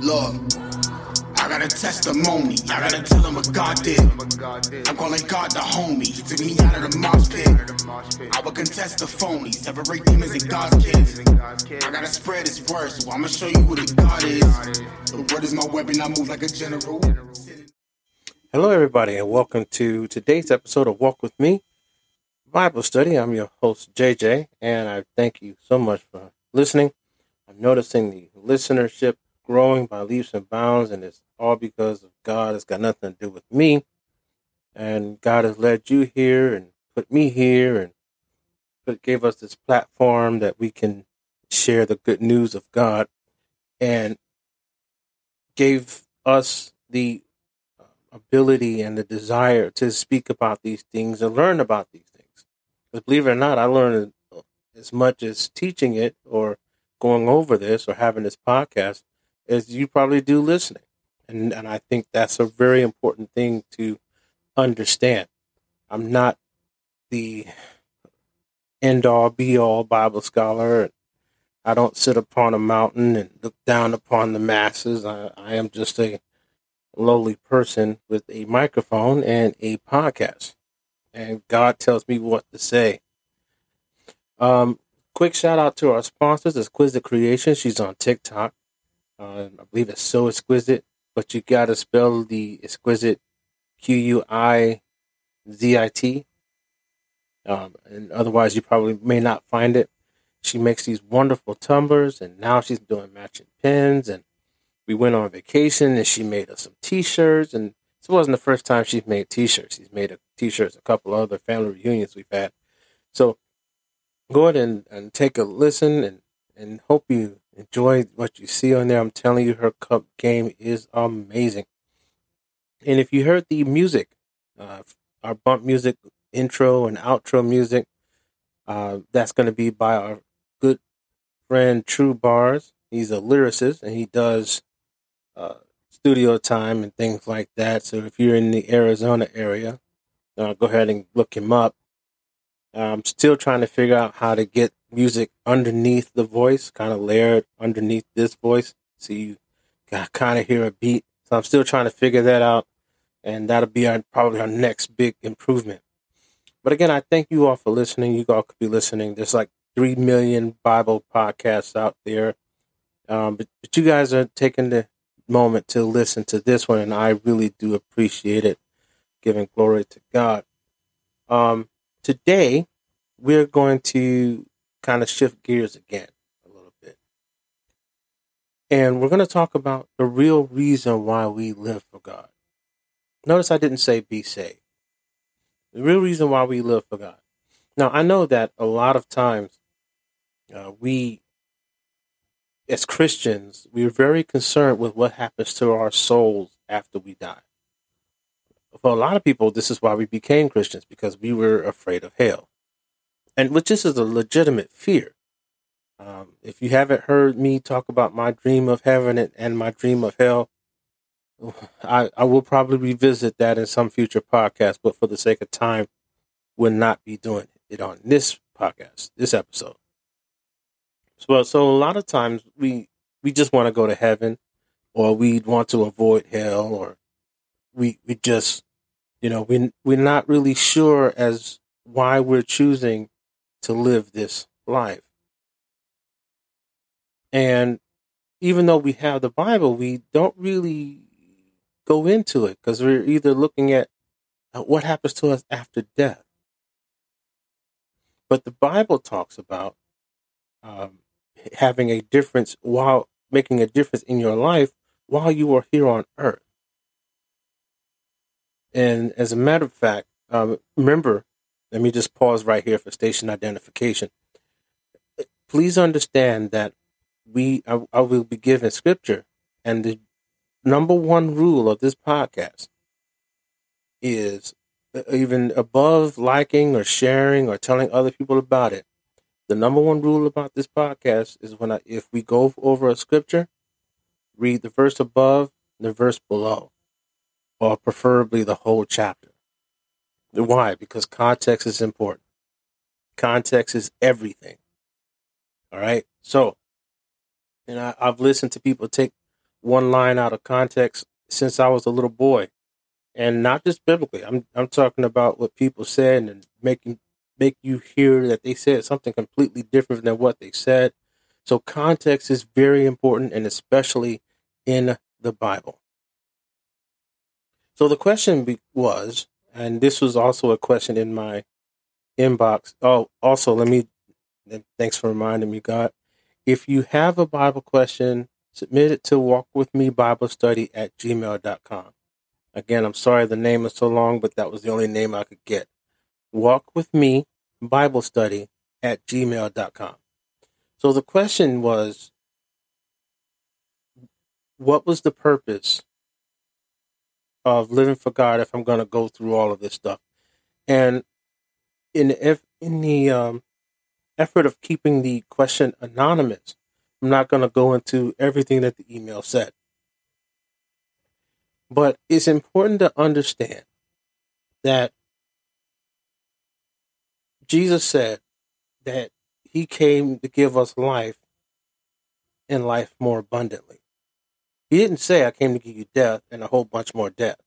Look, I got a testimony. I gotta tell him what God did. I'm calling God the homie. He took me out of the mosh pit. I will contest the phony. Separate demons and God's kids. I gotta spread his word, so I'ma show you who the God is. The word is my weapon. I move like a general. Hello, everybody, and welcome to today's episode of Walk With Me Bible Study. I'm your host, JJ, and I thank you so much for listening. I'm noticing the listenership growing by leaps and bounds, and it's all because of God. It's got nothing to do with me. And God has led you here and put me here and put, gave us this platform that we can share the good news of God and gave us the uh, ability and the desire to speak about these things and learn about these things. Because believe it or not, I learned as much as teaching it or going over this or having this podcast as you probably do listening. And, and I think that's a very important thing to understand. I'm not the end all be all Bible scholar. I don't sit upon a mountain and look down upon the masses. I, I am just a lowly person with a microphone and a podcast. And God tells me what to say. Um, quick shout out to our sponsors, Exquisite Creation. She's on TikTok. Uh, I believe it's so exquisite, but you got to spell the exquisite Q U I Z I T. Um, and otherwise, you probably may not find it. She makes these wonderful tumblers, and now she's doing matching pins and we went on vacation and she made us some t-shirts and this wasn't the first time she's made t-shirts she's made a t-shirts a couple other family reunions we've had so go ahead and, and take a listen and and hope you enjoy what you see on there i'm telling you her cup game is amazing and if you heard the music uh, our bump music intro and outro music uh, that's going to be by our good friend true bars he's a lyricist and he does uh, studio time and things like that. So if you're in the Arizona area, uh, go ahead and look him up. I'm still trying to figure out how to get music underneath the voice, kind of layered underneath this voice, so you kind of hear a beat. So I'm still trying to figure that out, and that'll be our, probably our next big improvement. But again, I thank you all for listening. You all could be listening. There's like three million Bible podcasts out there, um, but, but you guys are taking the moment to listen to this one, and I really do appreciate it. Giving glory to God. Um, today, we're going to kind of shift gears again a little bit. And we're going to talk about the real reason why we live for God. Notice I didn't say be saved. The real reason why we live for God. Now, I know that a lot of times uh, we as Christians, we're very concerned with what happens to our souls after we die. For a lot of people, this is why we became Christians because we were afraid of hell, and which this is a legitimate fear. Um, if you haven't heard me talk about my dream of heaven and, and my dream of hell, I, I will probably revisit that in some future podcast. But for the sake of time, we'll not be doing it on this podcast, this episode. So, so a lot of times we we just want to go to heaven, or we want to avoid hell, or we we just you know we we're not really sure as why we're choosing to live this life. And even though we have the Bible, we don't really go into it because we're either looking at what happens to us after death. But the Bible talks about um, having a difference while making a difference in your life while you are here on earth. And as a matter of fact, um, remember, let me just pause right here for station identification. Please understand that we, I, I will be given scripture, and the number one rule of this podcast is uh, even above liking or sharing or telling other people about it the number one rule about this podcast is when I, if we go over a scripture, read the verse above, the verse below, or preferably the whole chapter. Why? Because context is important. Context is everything. All right. So, and I, I've listened to people take one line out of context since I was a little boy, and not just biblically. I'm I'm talking about what people said and making make you hear that they said something completely different than what they said. So context is very important, and especially in the Bible. So the question be, was, and this was also a question in my inbox. Oh, also, let me, thanks for reminding me, God. If you have a Bible question, submit it to walkwithmebiblestudy at gmail.com. Again, I'm sorry the name is so long, but that was the only name I could get. Walk with me, Bible study at gmail.com. So the question was, what was the purpose of living for God if I'm going to go through all of this stuff? And in if in the um, effort of keeping the question anonymous, I'm not going to go into everything that the email said. But it's important to understand that Jesus said that he came to give us life and life more abundantly. He didn't say, I came to give you death and a whole bunch more death.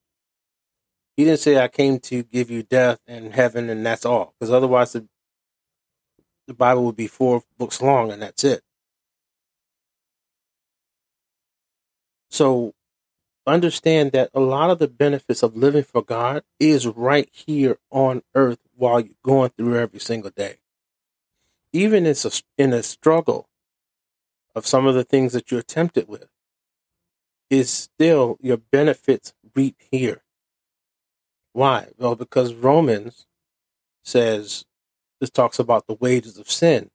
He didn't say, I came to give you death and heaven and that's all. Because otherwise, the, the Bible would be four books long and that's it. So understand that a lot of the benefits of living for God is right here on earth while you're going through every single day. Even in a, in a struggle of some of the things that you're tempted with, is still your benefits reap here. Why? Well, because Romans says this talks about the wages of sin.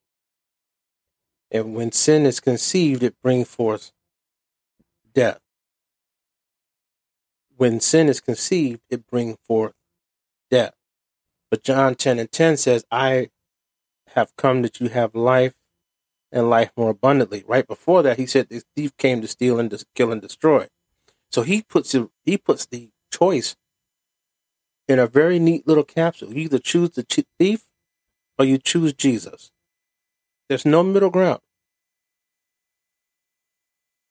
And when sin is conceived, it brings forth death. When sin is conceived, it brings forth death. But John 10 and 10 says, I have come that you have life and life more abundantly. Right before that, he said the thief came to steal and to kill and destroy. So he puts the, he puts the choice in a very neat little capsule. You either choose the thief or you choose Jesus. There's no middle ground.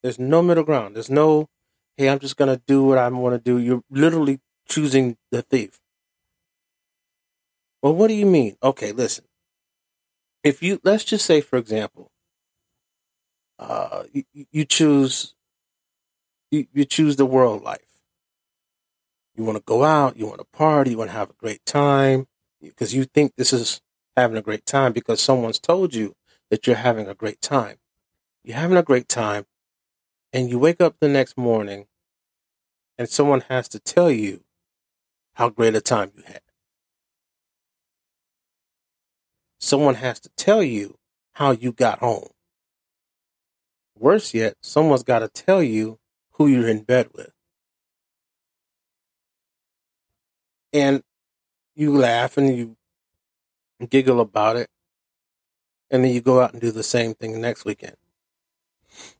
There's no middle ground. There's no, hey, I'm just going to do what I want to do. You're literally choosing the thief. Well, what do you mean? Okay, listen if you let's just say for example uh you, you choose you, you choose the world life. You want to go out you want to party you want to have a great time because you think this is having a great time because someone's told you that you're having a great time. You're having a great time and you wake up the next morning and someone has to tell you how great a time you had someone has to tell you how you got home. Worse yet, someone's got to tell you who you're in bed with. And you laugh and you giggle about it. And then you go out and do the same thing next weekend.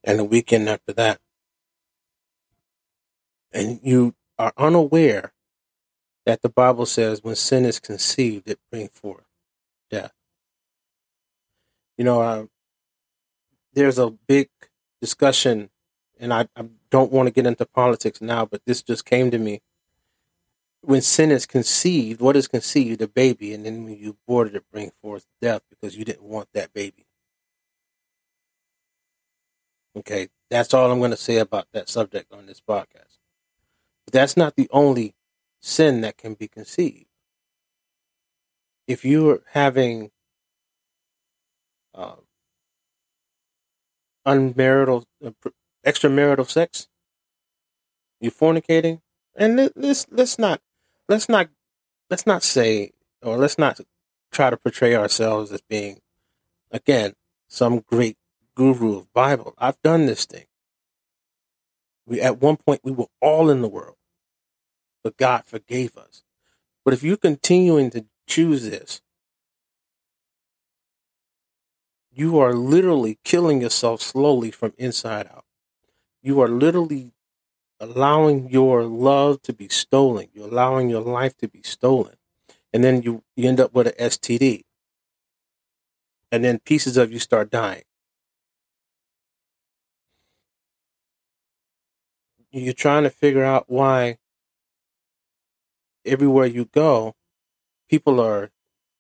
And the weekend after that. And you are unaware that the Bible says when sin is conceived, it brings forth death you know, uh, there's a big discussion, and I, I don't want to get into politics now, but this just came to me. When sin is conceived, what is conceived? A baby, and then when you abort it, bring forth death because you didn't want that baby. Okay, that's all I'm going to say about that subject on this podcast. But that's not the only sin that can be conceived. If you're having uh, unmarital, uh, extramarital sex, You're fornicating, and let's let's not let's not let's not say or let's not try to portray ourselves as being again some great guru of Bible. I've done this thing. We at one point we were all in the world, but God forgave us. But if you're continuing to choose this, you are literally killing yourself slowly from inside out. You are literally allowing your love to be stolen. You're allowing your life to be stolen. And then you, you end up with an STD. And then pieces of you start dying. you're trying to figure out why everywhere you go, people are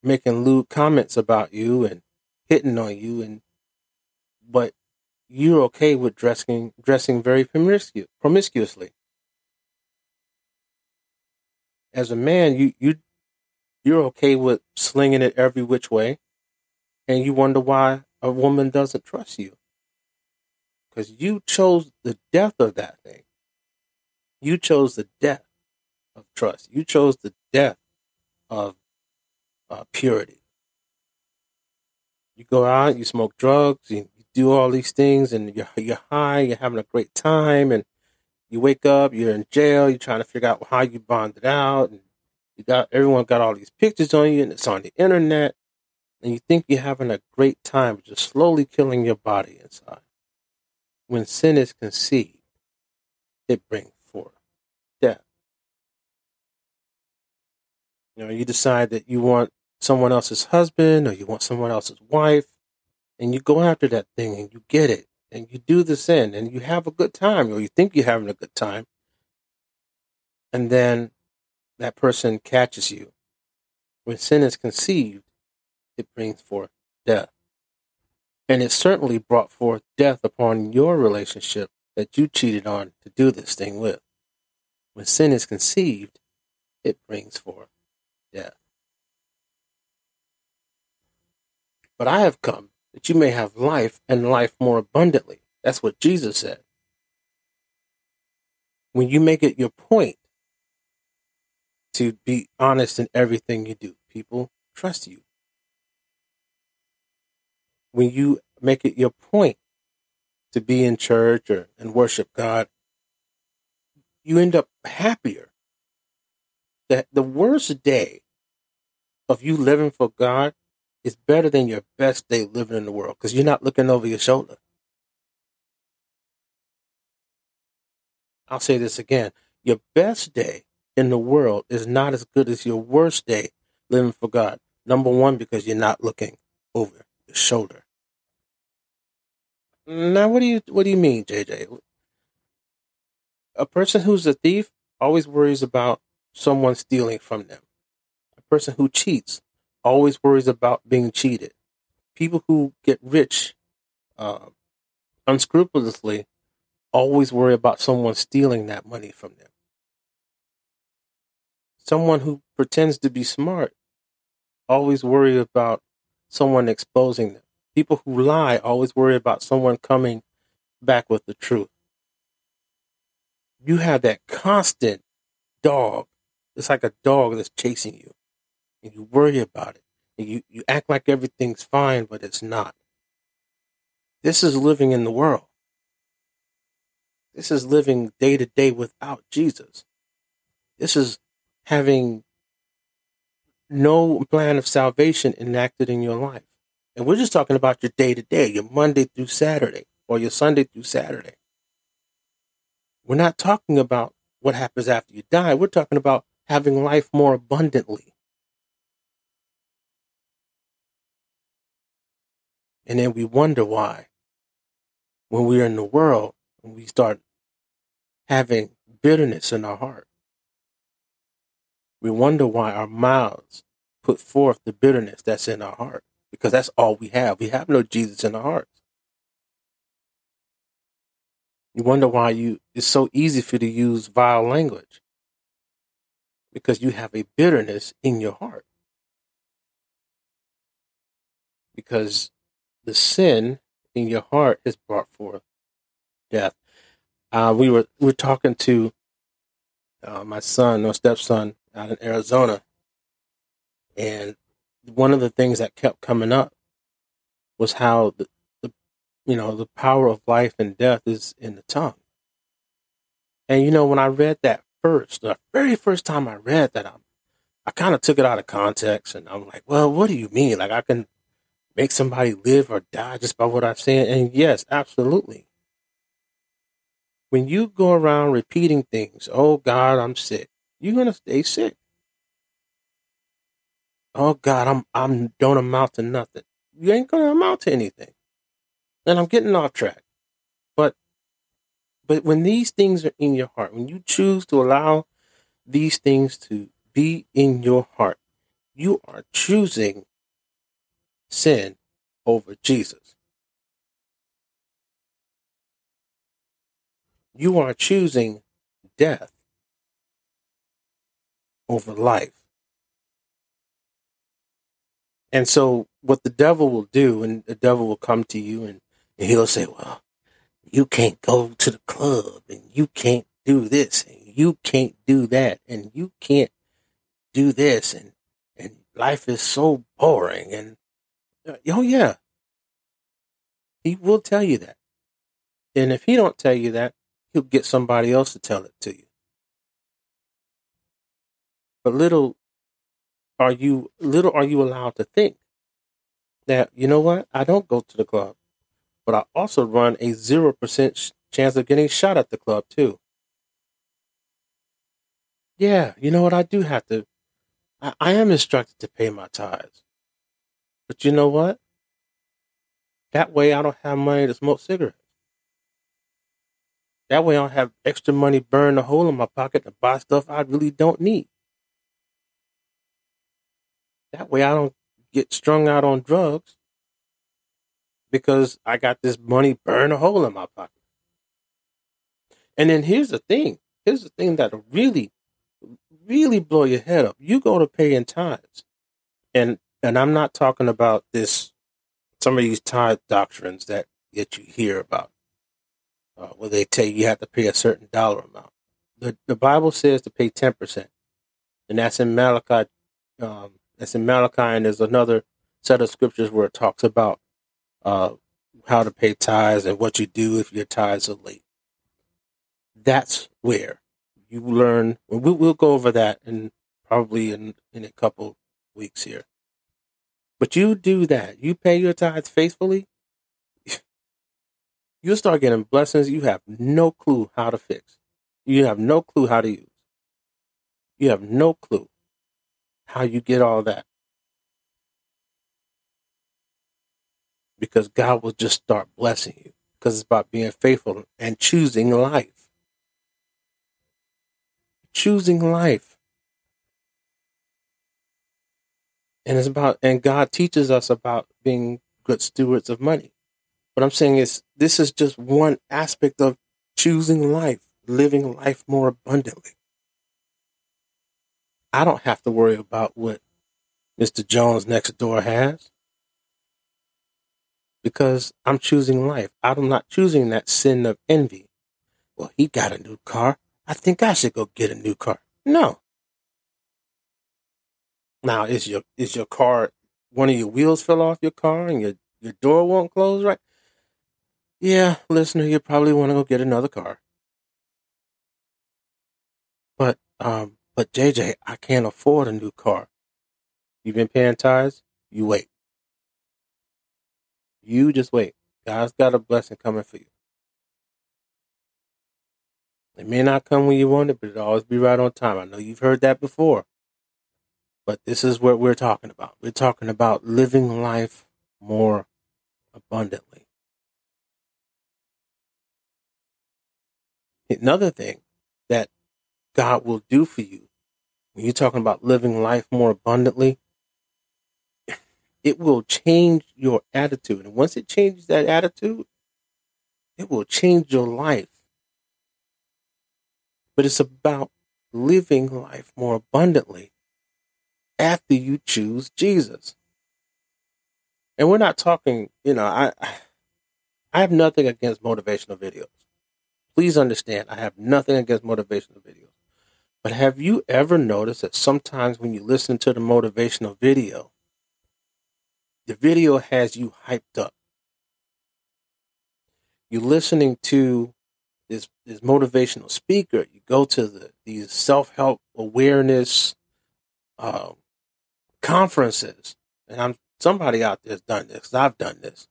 making lewd comments about you and hitting on you, and but you're okay with dressing dressing very promiscu- promiscuously. As a man, you you you're okay with slinging it every which way, and you wonder why a woman doesn't trust you because you chose the death of that thing. You chose the death of trust. You chose the death of uh, purity. You go out, you smoke drugs, you, you do all these things, and you're, you're high, you're having a great time, and you wake up, you're in jail, you're trying to figure out how you bonded out, and you got everyone got all these pictures on you, and it's on the internet, and you think you're having a great time, but you're slowly killing your body inside. When sin is conceived, it brings forth death. You know, you decide that you want someone else's husband or you want someone else's wife, and you go after that thing and you get it, and you do the sin and you have a good time, or you think you're having a good time, and then that person catches you. When sin is conceived, it brings forth death. And it certainly brought forth death upon your relationship that you cheated on to do this thing with. When sin is conceived, it brings forth death. But I have come that you may have life and life more abundantly. That's what Jesus said. When you make it your point to be honest in everything you do, people trust you when you make it your point to be in church or and worship God, you end up happier. That the worst day of you living for God is better than your best day living in the world because you're not looking over your shoulder. I'll say this again. Your best day in the world is not as good as your worst day living for God. Number one, because you're not looking over your shoulder. Now, what do you what do you mean, JJ? A person who's a thief always worries about someone stealing from them. A person who cheats always worries about being cheated. People who get rich uh, unscrupulously always worry about someone stealing that money from them. Someone who pretends to be smart always worry about someone exposing them. People who lie always worry about someone coming back with the truth. You have that constant dog. It's like a dog that's chasing you. And you worry about it. And you, you act like everything's fine, but it's not. This is living in the world. This is living day to day without Jesus. This is having no plan of salvation enacted in your life. And we're just talking about your day to day, your Monday through Saturday, or your Sunday through Saturday. We're not talking about what happens after you die. We're talking about having life more abundantly. And then we wonder why, when we're in the world, we start having bitterness in our heart, we wonder why our mouths put forth the bitterness that's in our heart because that's all we have. We have no Jesus in our hearts. You wonder why you it's so easy for you to use vile language. Because you have a bitterness in your heart. Because the sin in your heart has brought forth death. Uh, we were we were talking to uh, my son or stepson out in Arizona, and one of the things that kept coming up was how the, the you know the power of life and death is in the tongue. And you know when I read that first, the very first time I read that, I I kind of took it out of context, and I'm like, well, what do you mean? Like I can make somebody live or die just by what I'm saying? And yes, absolutely. When you go around repeating things, oh God, I'm sick, you're gonna stay sick oh God, I'm I'm don't amount to nothing. You ain't gonna amount to anything. And I'm getting off track. But but when these things are in your heart, when you choose to allow these things to be in your heart, you are choosing sin over Jesus. You are choosing death over life. And so, what the devil will do, and the devil will come to you and, and he'll say, Well, you can't go to the club, and you can't do this, and you can't do that, and you can't do this, and, and life is so boring. And Uh, oh, yeah, he will tell you that. And if he don't tell you that, he'll get somebody else to tell it to you. But little are you little are you allowed to think that you know what I don't go to the club, but I also run a zero percent chance of getting shot at the club too. Yeah, you know what I do have to. I, I am instructed to pay my tithes, but you know what? That way I don't have money to smoke cigarettes. That way I don't have extra money burn a hole in my pocket to buy stuff I really don't need. That way I don't get strung out on drugs because I got this money burn a hole in my pocket. And then here's the thing. Here's the thing that'll really, really blow your head up. You go to pay in tithes. And and I'm not talking about this some of these tithe doctrines that, that you hear about. Uh, where they tell you you have to pay a certain dollar amount. The the Bible says to pay ten percent. And that's in Malachi um, that's in Malachi, and there's another set of scriptures where it talks about uh, how to pay tithes and what you do if your tithes are late. That's where you learn. We'll, we'll go over that in probably in, in a couple weeks here. But you do that. You pay your tithes faithfully. You'll start getting blessings you have no clue how to fix. You have no clue how to use. You have no clue how you get all that. Because God will just start blessing you. Because it's about being faithful and choosing life. Choosing life. And it's about, and God teaches us about being good stewards of money. What I'm saying is, this is just one aspect of choosing life, living life more abundantly. I don't have to worry about what Mr. Jones next door has because I'm choosing life. I'm not choosing that sin of envy. Well, he got a new car. I think I should go get a new car. No. Now, is your is your car one of your wheels fell off your car and your your door won't close right? Yeah, listener, you probably want to go get another car. But um, but JJ, I can't afford a new car. You've been paying tithes? You wait. You just wait. God's got a blessing coming for you. It may not come when you want it, but it'll always be right on time. I know you've heard that before. But this is what we're talking about. We're talking about living life more abundantly. Another thing that God will do for you when you're talking about living life more abundantly, it will change your attitude. And once it changes that attitude, it will change your life. But it's about living life more abundantly after you choose Jesus. And we're not talking, you know, I I have nothing against motivational videos. Please understand, I have nothing against motivational videos. But have you ever noticed that sometimes when you listen to the motivational video, the video has you hyped up? You're listening to this, this motivational speaker. You go to the, these self help awareness uh, conferences, and I'm somebody out there has done this. I've done this.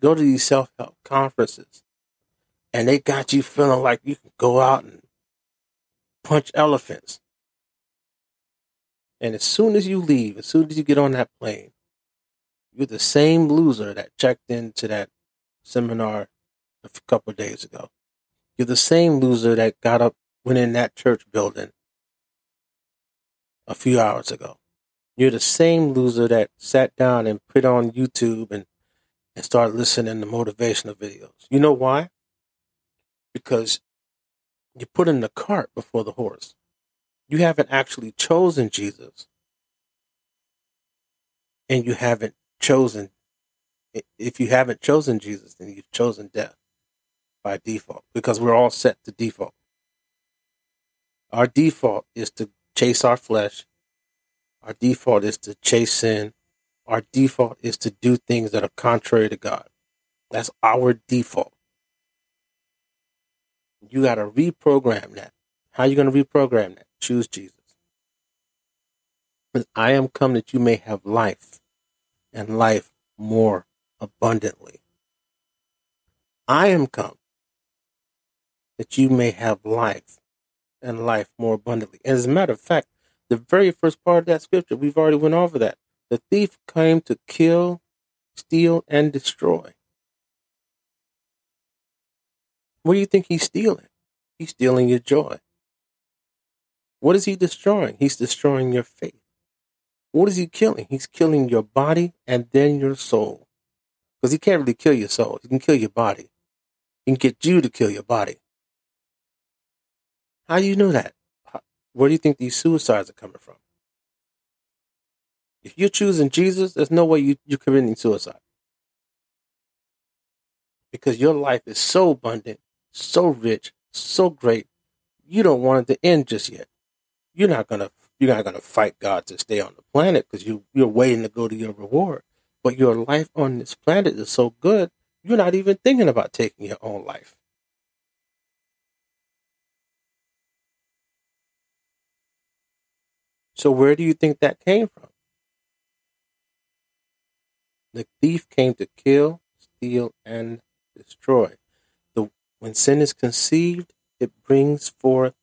Go to these self help conferences, and they got you feeling like you can go out and punch elephants. And as soon as you leave, as soon as you get on that plane, you're the same loser that checked into that seminar a couple days ago. You're the same loser that got up, went in that church building a few hours ago. You're the same loser that sat down and put on YouTube and, and started listening to motivational videos. You know why? Because you put in the cart before the horse. You haven't actually chosen Jesus. And you haven't chosen, if you haven't chosen Jesus, then you've chosen death by default because we're all set to default. Our default is to chase our flesh. Our default is to chase sin. Our default is to do things that are contrary to God. That's our default. You got to reprogram that. How are you going to reprogram that? Choose Jesus. I am come that you may have life and life more abundantly. I am come that you may have life and life more abundantly. As a matter of fact, the very first part of that scripture, we've already went over that. The thief came to kill, steal, and destroy. What do you think he's stealing? He's stealing your joy. What is he destroying? He's destroying your faith. What is he killing? He's killing your body and then your soul. Because he can't really kill your soul. He can kill your body. He can get you to kill your body. How do you know that? Where do you think these suicides are coming from? If you're choosing Jesus, there's no way you, you're committing suicide. Because your life is so abundant, so rich, so great, you don't want it to end just yet. You're not gonna you're not gonna fight God to stay on the planet because you you're waiting to go to your reward. But your life on this planet is so good, you're not even thinking about taking your own life. So where do you think that came from? The thief came to kill, steal, and destroy. The, when sin is conceived, it brings forth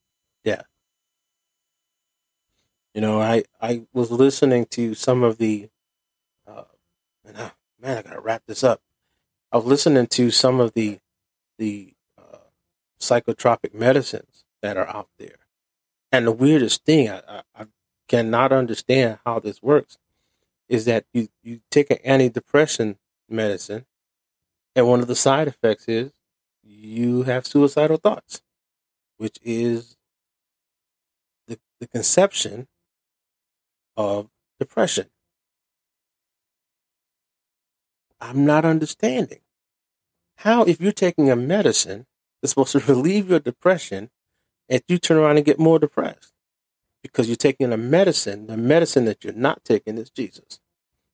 death. You know, I, I was listening to some of the, uh, and I, man, I gotta wrap this up. I was listening to some of the, the uh, psychotropic medicines that are out there. And the weirdest thing, I, I, I cannot understand how this works is that you, you take an antidepressant medicine, and one of the side effects is you have suicidal thoughts, which is the, the conception of depression. I'm not understanding how, if you're taking a medicine that's supposed to relieve your depression, and you turn around and get more depressed because you're taking a medicine. The medicine that you're not taking is Jesus.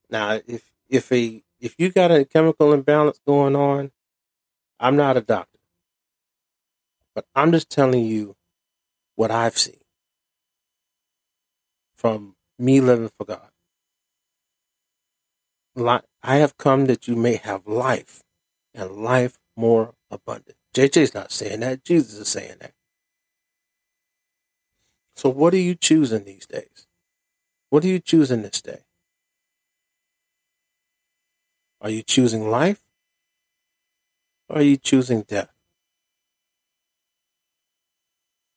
Now, if if a if you got a chemical imbalance going on, I'm not a doctor, but I'm just telling you what I've seen from me living for God. I have come that you may have life and life more abundant. JJ's not saying that. Jesus is saying that. So, what are you choosing these days? What are you choosing this day? Are you choosing life? Or are you choosing death?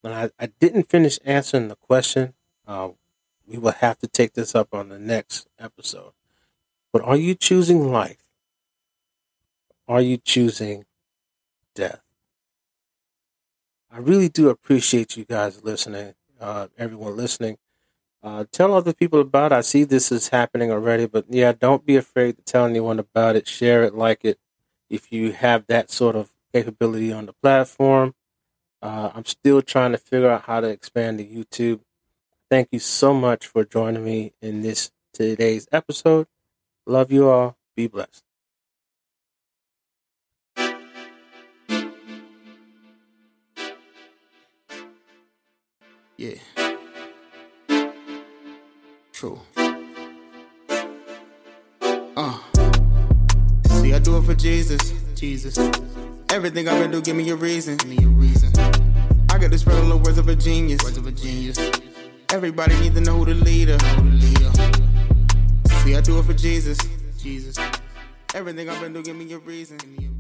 And I, I didn't finish answering the question. Uh, we will have to take this up on the next episode. But are you choosing life? Are you choosing death? I really do appreciate you guys listening uh, everyone listening. Uh, tell other people about it. I see this is happening already, but yeah, don't be afraid to tell anyone about it. Share it, like it. If you have that sort of capability on the platform, uh, I'm still trying to figure out how to expand the YouTube. Thank you so much for joining me in this today's episode. Love you all. Be blessed. Yeah. True. Uh. See, I do it for Jesus. Jesus. Everything I've been doing, give me a reason. Give me a reason. I got this spread words of a genius. Words of a genius. Everybody need to know who the leader. Who the leader. See, I do it for Jesus. Jesus. Everything I've been doing, give me a reason.